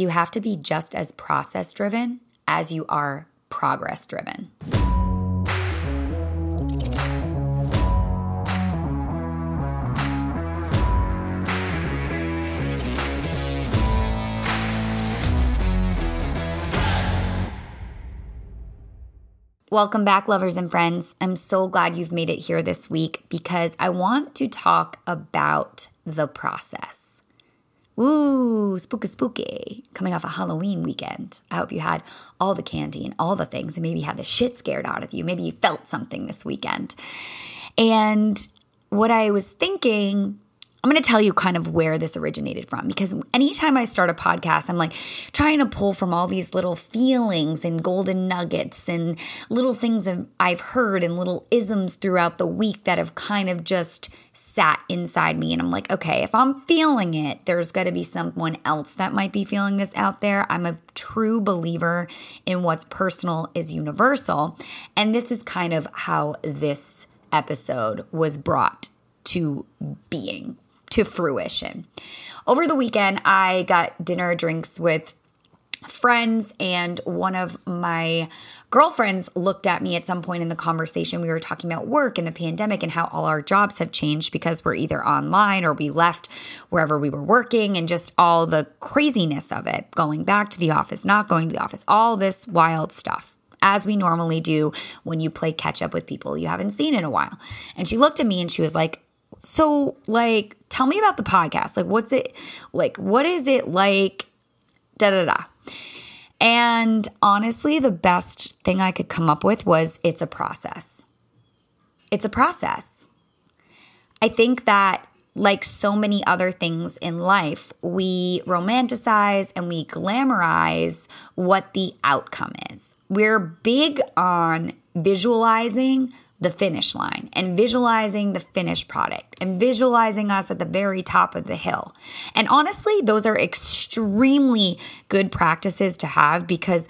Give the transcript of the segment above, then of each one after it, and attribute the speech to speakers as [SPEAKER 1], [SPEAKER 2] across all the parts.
[SPEAKER 1] you have to be just as process driven as you are progress driven. Welcome back, lovers and friends. I'm so glad you've made it here this week because I want to talk about the process. Ooh, spooky, spooky. Coming off a Halloween weekend. I hope you had all the candy and all the things and maybe had the shit scared out of you. Maybe you felt something this weekend. And what I was thinking I'm going to tell you kind of where this originated from because anytime I start a podcast, I'm like trying to pull from all these little feelings and golden nuggets and little things I've heard and little isms throughout the week that have kind of just sat inside me. And I'm like, okay, if I'm feeling it, there's got to be someone else that might be feeling this out there. I'm a true believer in what's personal is universal. And this is kind of how this episode was brought to being to fruition. Over the weekend, I got dinner drinks with friends, and one of my girlfriends looked at me at some point in the conversation. We were talking about work and the pandemic and how all our jobs have changed because we're either online or we left wherever we were working and just all the craziness of it going back to the office, not going to the office, all this wild stuff as we normally do when you play catch up with people you haven't seen in a while. And she looked at me and she was like, So, like, tell me about the podcast. Like, what's it like? What is it like? Da da da. And honestly, the best thing I could come up with was it's a process. It's a process. I think that, like so many other things in life, we romanticize and we glamorize what the outcome is. We're big on visualizing the finish line and visualizing the finished product and visualizing us at the very top of the hill. And honestly, those are extremely good practices to have because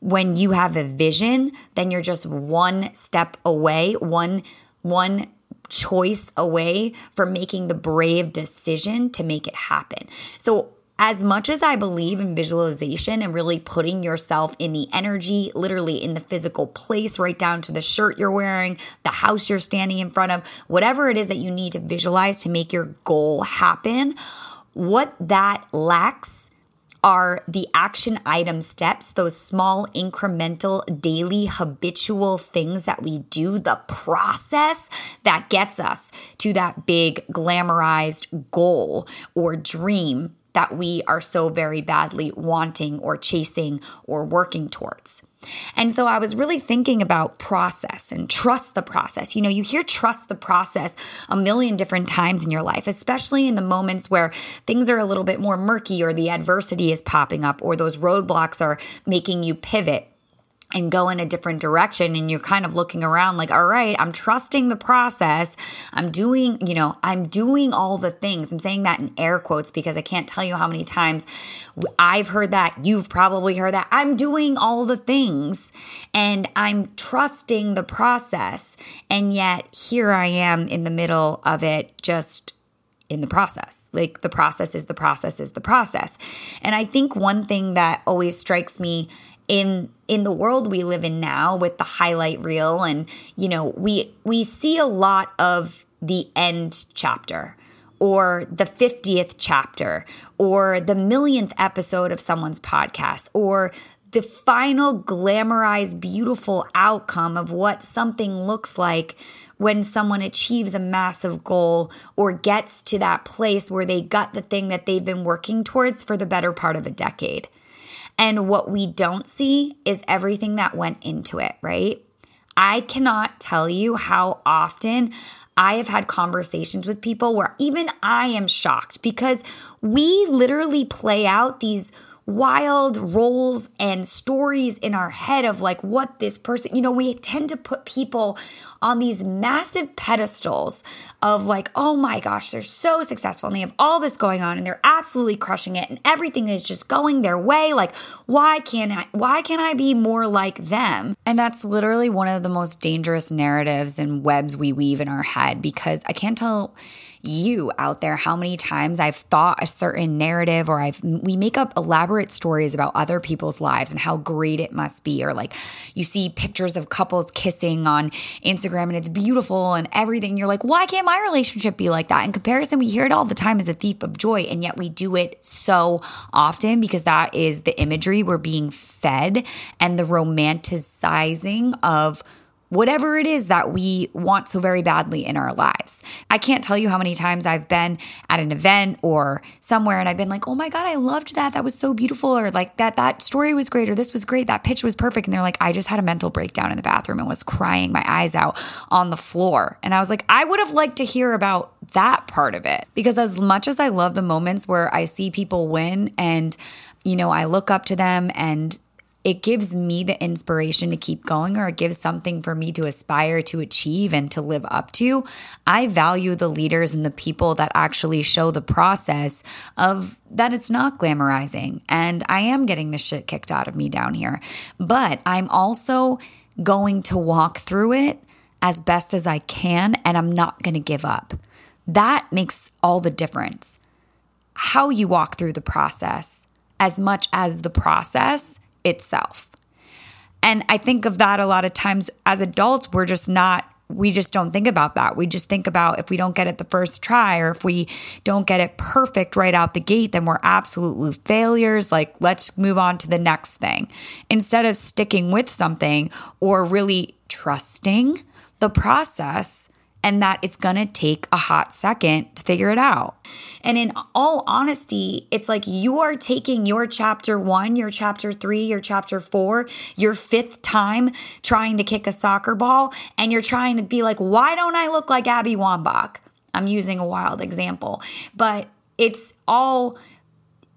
[SPEAKER 1] when you have a vision, then you're just one step away, one one choice away from making the brave decision to make it happen. So as much as I believe in visualization and really putting yourself in the energy, literally in the physical place, right down to the shirt you're wearing, the house you're standing in front of, whatever it is that you need to visualize to make your goal happen, what that lacks are the action item steps, those small, incremental, daily, habitual things that we do, the process that gets us to that big, glamorized goal or dream that we are so very badly wanting or chasing or working towards. And so I was really thinking about process and trust the process. You know, you hear trust the process a million different times in your life, especially in the moments where things are a little bit more murky or the adversity is popping up or those roadblocks are making you pivot and go in a different direction and you're kind of looking around like all right i'm trusting the process i'm doing you know i'm doing all the things i'm saying that in air quotes because i can't tell you how many times i've heard that you've probably heard that i'm doing all the things and i'm trusting the process and yet here i am in the middle of it just in the process. Like the process is the process is the process. And I think one thing that always strikes me in in the world we live in now with the highlight reel and you know we we see a lot of the end chapter or the 50th chapter or the millionth episode of someone's podcast or the final glamorized beautiful outcome of what something looks like when someone achieves a massive goal or gets to that place where they got the thing that they've been working towards for the better part of a decade. And what we don't see is everything that went into it, right? I cannot tell you how often I have had conversations with people where even I am shocked because we literally play out these wild roles and stories in our head of like what this person, you know, we tend to put people on these massive pedestals of like, oh my gosh, they're so successful and they have all this going on and they're absolutely crushing it and everything is just going their way. Like, why can't I why can't I be more like them? And that's literally one of the most dangerous narratives and webs we weave in our head because I can't tell you out there how many times I've thought a certain narrative or I've we make up elaborate stories about other people's lives and how great it must be. Or like you see pictures of couples kissing on Instagram and it's beautiful and everything. You're like why can't my relationship be like that? In comparison we hear it all the time as a thief of joy and yet we do it so often because that is the imagery we're being fed and the romanticizing of whatever it is that we want so very badly in our lives. I can't tell you how many times I've been at an event or somewhere and I've been like, "Oh my god, I loved that. That was so beautiful." Or like that that story was great or this was great. That pitch was perfect. And they're like, "I just had a mental breakdown in the bathroom and was crying my eyes out on the floor." And I was like, "I would have liked to hear about that part of it." Because as much as I love the moments where I see people win and you know, I look up to them and it gives me the inspiration to keep going or it gives something for me to aspire to achieve and to live up to. I value the leaders and the people that actually show the process of that it's not glamorizing and I am getting the shit kicked out of me down here. But I'm also going to walk through it as best as I can and I'm not going to give up. That makes all the difference. How you walk through the process as much as the process itself. And I think of that a lot of times as adults, we're just not, we just don't think about that. We just think about if we don't get it the first try or if we don't get it perfect right out the gate, then we're absolutely failures. Like, let's move on to the next thing. Instead of sticking with something or really trusting the process and that it's gonna take a hot second to figure it out. And in all honesty, it's like you are taking your chapter one, your chapter three, your chapter four, your fifth time trying to kick a soccer ball, and you're trying to be like, why don't I look like Abby Wambach? I'm using a wild example, but it's all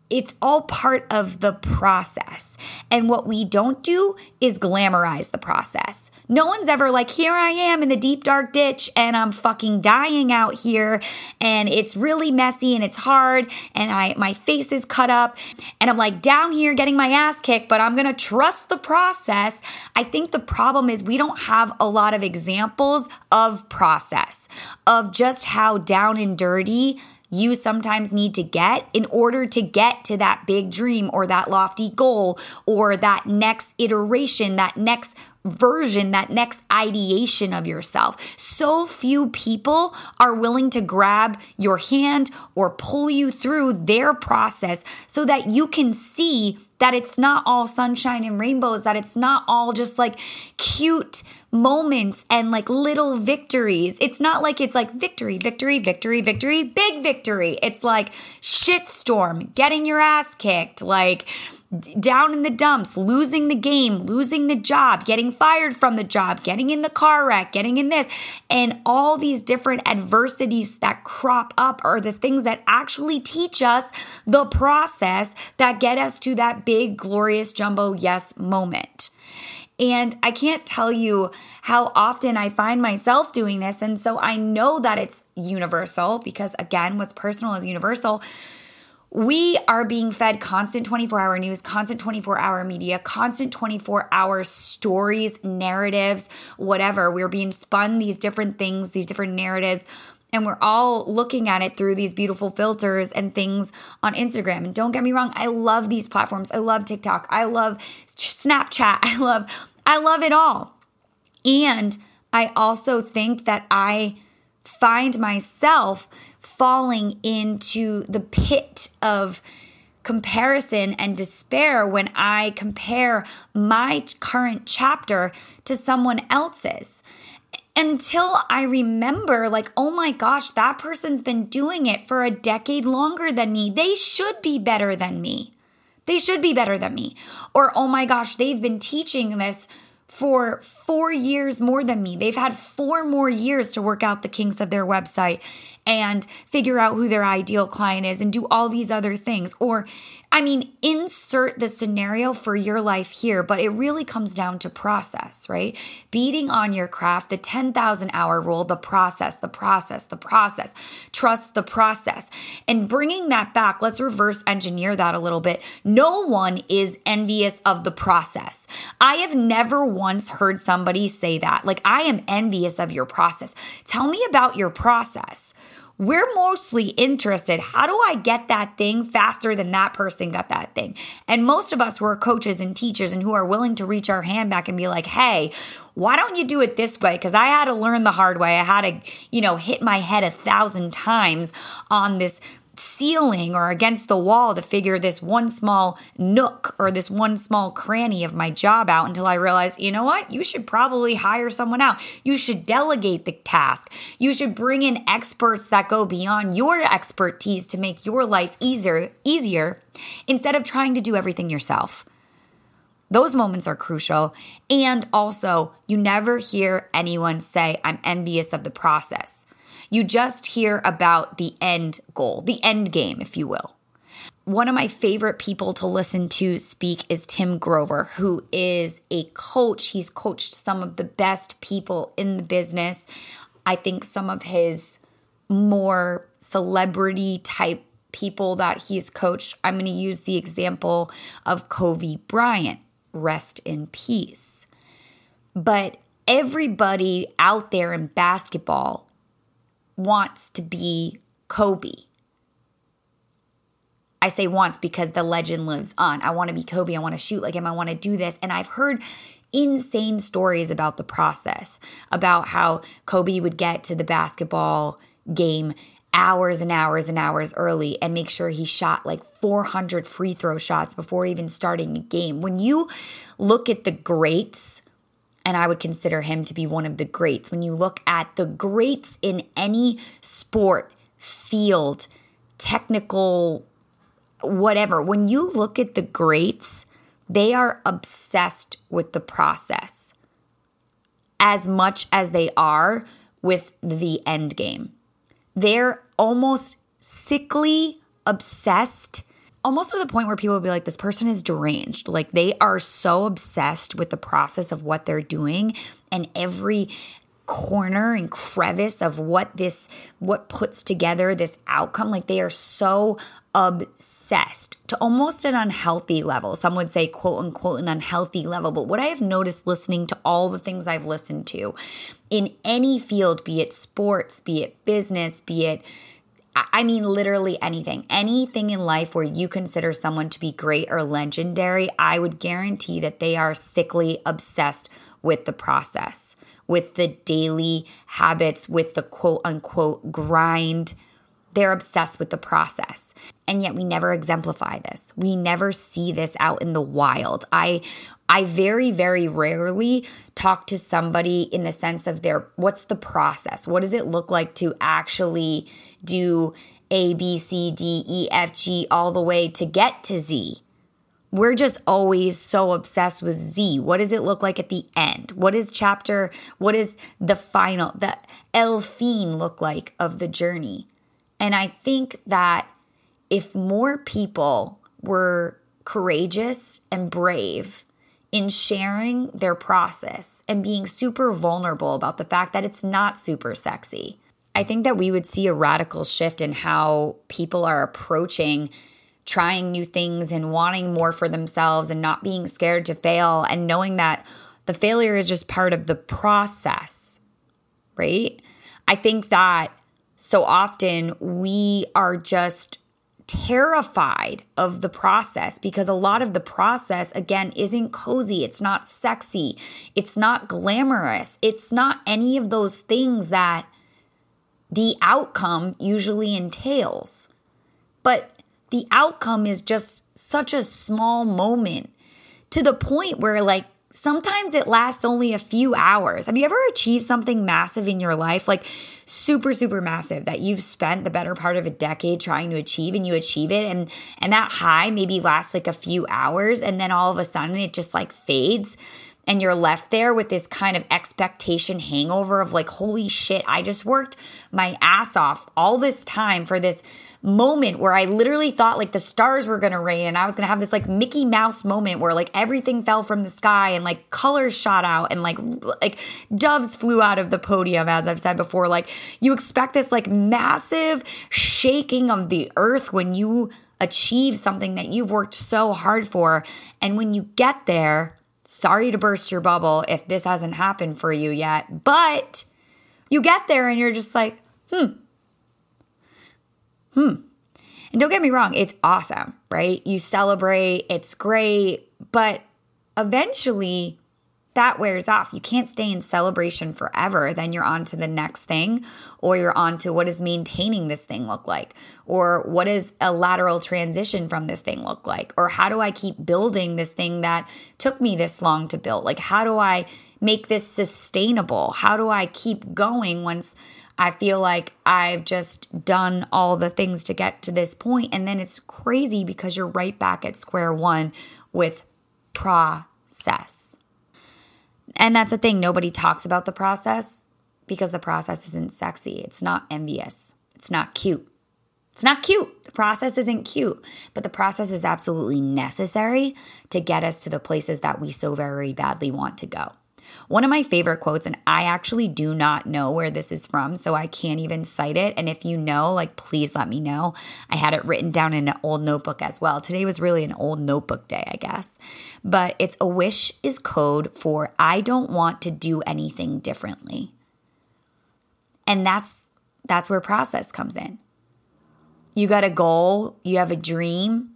[SPEAKER 1] it's all part of the process. And what we don't do is glamorize the process. No one's ever like, here I am in the deep dark ditch and I'm fucking dying out here and it's really messy and it's hard and I my face is cut up and I'm like down here getting my ass kicked, but I'm going to trust the process. I think the problem is we don't have a lot of examples of process, of just how down and dirty you sometimes need to get in order to get to that big dream or that lofty goal or that next iteration, that next version, that next ideation of yourself. So few people are willing to grab your hand or pull you through their process so that you can see that it's not all sunshine and rainbows, that it's not all just like cute moments and like little victories. It's not like it's like victory, victory, victory, victory, big victory. It's like shitstorm, getting your ass kicked, like down in the dumps, losing the game, losing the job, getting fired from the job, getting in the car wreck, getting in this. And all these different adversities that crop up are the things that actually teach us the process that get us to that big, glorious jumbo yes moment. And I can't tell you how often I find myself doing this. And so I know that it's universal because, again, what's personal is universal we are being fed constant 24 hour news, constant 24 hour media, constant 24 hour stories, narratives, whatever. We're being spun these different things, these different narratives. And we're all looking at it through these beautiful filters and things on Instagram. And don't get me wrong, I love these platforms. I love TikTok. I love Snapchat. I love, I love it all. And I also think that I find myself falling into the pit of comparison and despair when I compare my current chapter to someone else's. Until I remember, like, oh my gosh, that person's been doing it for a decade longer than me. They should be better than me. They should be better than me. Or, oh my gosh, they've been teaching this for four years more than me. They've had four more years to work out the kinks of their website and figure out who their ideal client is and do all these other things. Or I mean, insert the scenario for your life here, but it really comes down to process, right? Beating on your craft, the 10,000 hour rule, the process, the process, the process, trust the process. And bringing that back, let's reverse engineer that a little bit. No one is envious of the process. I have never once heard somebody say that. Like, I am envious of your process. Tell me about your process we're mostly interested how do I get that thing faster than that person got that thing? And most of us who are coaches and teachers and who are willing to reach our hand back and be like, hey, why don't you do it this way? Because I had to learn the hard way. I had to, you know, hit my head a thousand times on this ceiling or against the wall to figure this one small nook or this one small cranny of my job out until I realized, you know what? You should probably hire someone out. You should delegate the task. You should bring in experts that go beyond your expertise to make your life easier, easier instead of trying to do everything yourself. Those moments are crucial. And also, you never hear anyone say, I'm envious of the process. You just hear about the end goal, the end game, if you will. One of my favorite people to listen to speak is Tim Grover, who is a coach. He's coached some of the best people in the business. I think some of his more celebrity type people that he's coached, I'm going to use the example of Kobe Bryant. Rest in peace. But everybody out there in basketball wants to be Kobe. I say wants because the legend lives on. I want to be Kobe. I want to shoot like him. I want to do this. And I've heard insane stories about the process, about how Kobe would get to the basketball game hours and hours and hours early and make sure he shot like 400 free throw shots before even starting a game. When you look at the greats and I would consider him to be one of the greats. When you look at the greats in any sport, field, technical, whatever, when you look at the greats, they are obsessed with the process as much as they are with the end game. They're almost sickly obsessed almost to the point where people will be like, this person is deranged. Like they are so obsessed with the process of what they're doing and every corner and crevice of what this what puts together this outcome. Like they are so obsessed to almost an unhealthy level. Some would say quote unquote an unhealthy level. But what i have noticed listening to all the things i've listened to in any field be it sports be it business be it I mean, literally anything. Anything in life where you consider someone to be great or legendary, I would guarantee that they are sickly obsessed with the process, with the daily habits, with the quote unquote grind. They're obsessed with the process. And yet we never exemplify this. We never see this out in the wild. I I very, very rarely talk to somebody in the sense of their what's the process? What does it look like to actually do A, B, C, D, E, F, G all the way to get to Z? We're just always so obsessed with Z. What does it look like at the end? What is chapter, what is the final, the El fin look like of the journey? And I think that if more people were courageous and brave in sharing their process and being super vulnerable about the fact that it's not super sexy. I think that we would see a radical shift in how people are approaching trying new things and wanting more for themselves and not being scared to fail and knowing that the failure is just part of the process, right? I think that so often we are just terrified of the process because a lot of the process, again, isn't cozy. It's not sexy. It's not glamorous. It's not any of those things that the outcome usually entails. But the outcome is just such a small moment to the point where, like, sometimes it lasts only a few hours. Have you ever achieved something massive in your life? Like, super super massive that you've spent the better part of a decade trying to achieve and you achieve it and and that high maybe lasts like a few hours and then all of a sudden it just like fades and you're left there with this kind of expectation hangover of like holy shit I just worked my ass off all this time for this moment where I literally thought like the stars were gonna rain and I was gonna have this like Mickey Mouse moment where like everything fell from the sky and like colors shot out and like like doves flew out of the podium, as I've said before. Like you expect this like massive shaking of the earth when you achieve something that you've worked so hard for. And when you get there, sorry to burst your bubble if this hasn't happened for you yet, but you get there and you're just like, hmm, hmm. And don't get me wrong, it's awesome, right? You celebrate, it's great, but eventually that wears off. You can't stay in celebration forever. Then you're on to the next thing, or you're on to what does maintaining this thing look like, or what does a lateral transition from this thing look like, or how do I keep building this thing that took me this long to build? Like, how do I make this sustainable? How do I keep going once I feel like I've just done all the things to get to this point. And then it's crazy because you're right back at square one with process. And that's the thing, nobody talks about the process because the process isn't sexy. It's not envious. It's not cute. It's not cute. The process isn't cute, but the process is absolutely necessary to get us to the places that we so very badly want to go. One of my favorite quotes, and I actually do not know where this is from, so I can't even cite it. And if you know, like, please let me know. I had it written down in an old notebook as well. Today was really an old notebook day, I guess. But it's a wish is code for I don't want to do anything differently. And that's that's where process comes in. You got a goal, you have a dream,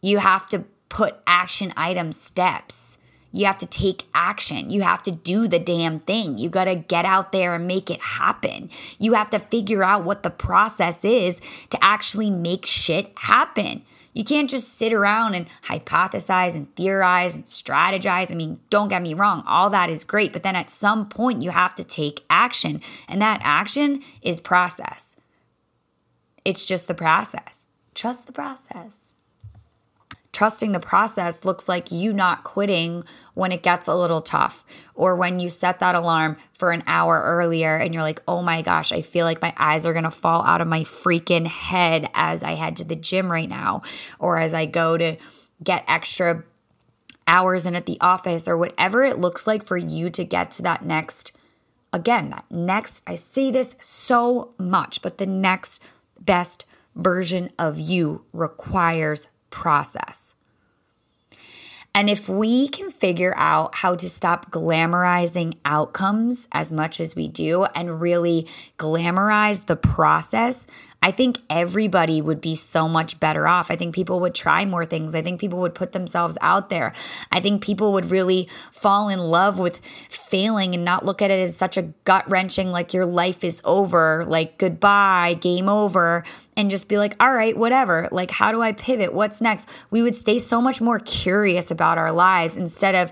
[SPEAKER 1] you have to put action item steps you have to take action. You have to do the damn thing. You got to get out there and make it happen. You have to figure out what the process is to actually make shit happen. You can't just sit around and hypothesize and theorize and strategize. I mean, don't get me wrong, all that is great, but then at some point you have to take action, and that action is process. It's just the process. Trust the process trusting the process looks like you not quitting when it gets a little tough or when you set that alarm for an hour earlier and you're like, oh my gosh, I feel like my eyes are gonna fall out of my freaking head as I head to the gym right now or as I go to get extra hours in at the office or whatever it looks like for you to get to that next, again, that next, I say this so much, but the next best version of you requires process. And if we can figure out how to stop glamorizing outcomes as much as we do and really glamorize the process, I think everybody would be so much better off. I think people would try more things. I think people would put themselves out there. I think people would really fall in love with failing and not look at it as such a gut wrenching, like your life is over, like goodbye, game over, and just be like, all right, whatever. Like, how do I pivot? What's next? We would stay so much more curious about our lives instead of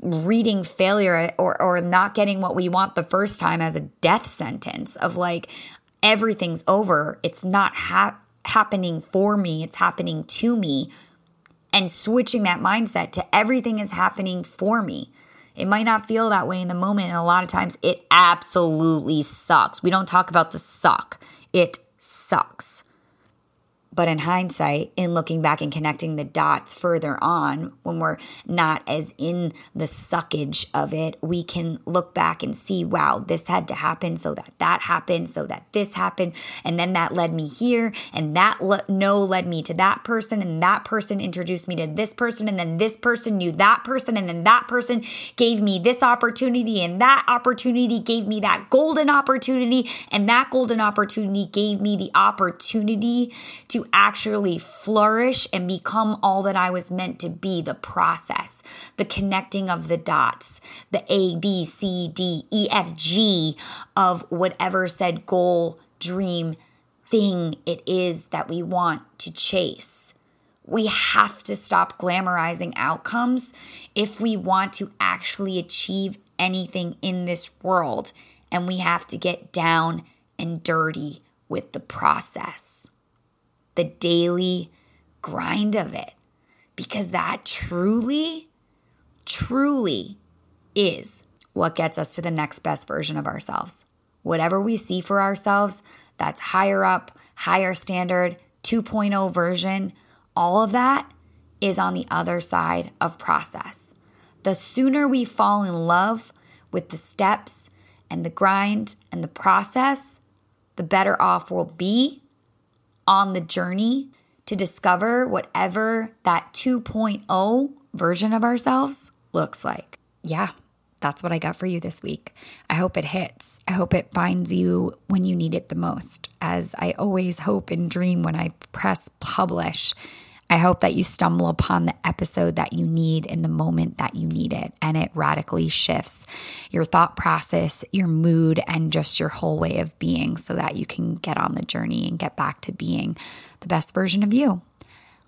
[SPEAKER 1] reading failure or, or not getting what we want the first time as a death sentence of like, everything's over. It's not ha- happening for me, it's happening to me. And switching that mindset to everything is happening for me. It might not feel that way in the moment, and a lot of times it absolutely sucks. We don't talk about the suck, it sucks. But in hindsight, in looking back and connecting the dots further on, when we're not as in the suckage of it, we can look back and see, wow, this had to happen so that that happened, so that this happened. And then that led me here. And that le- no led me to that person. And that person introduced me to this person. And then this person knew that person. And then that person gave me this opportunity. And that opportunity gave me that golden opportunity. And that golden opportunity gave me the opportunity actually flourish and become all that I was meant to be the process, the connecting of the dots, the A, B, C, D, E, F, G of whatever said goal, dream, thing it is that we want to chase. We have to stop glamorizing outcomes if we want to actually achieve anything in this world. And we have to get down and dirty with the process the daily grind of it because that truly, truly is what gets us to the next best version of ourselves. Whatever we see for ourselves, that's higher up, higher standard, 2.0 version, all of that is on the other side of process. The sooner we fall in love with the steps and the grind and the process, the better off we'll be on the journey to discover whatever that 2.0 version of ourselves looks like. Yeah, that's what I got for you this week. I hope it hits. I hope it finds you when you need it the most. As I always hope and dream when I press publish I hope that you stumble upon the episode that you need in the moment that you need it, and it radically shifts your thought process, your mood, and just your whole way of being so that you can get on the journey and get back to being the best version of you.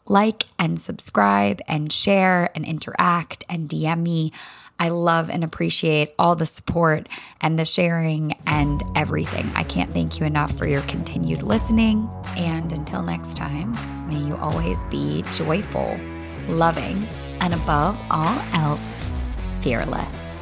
[SPEAKER 1] Like and subscribe and share and interact and DM me. I love and appreciate all the support and the sharing and everything. I can't thank you enough for your continued listening. And until next time, may you always be joyful, loving, and above all else, fearless.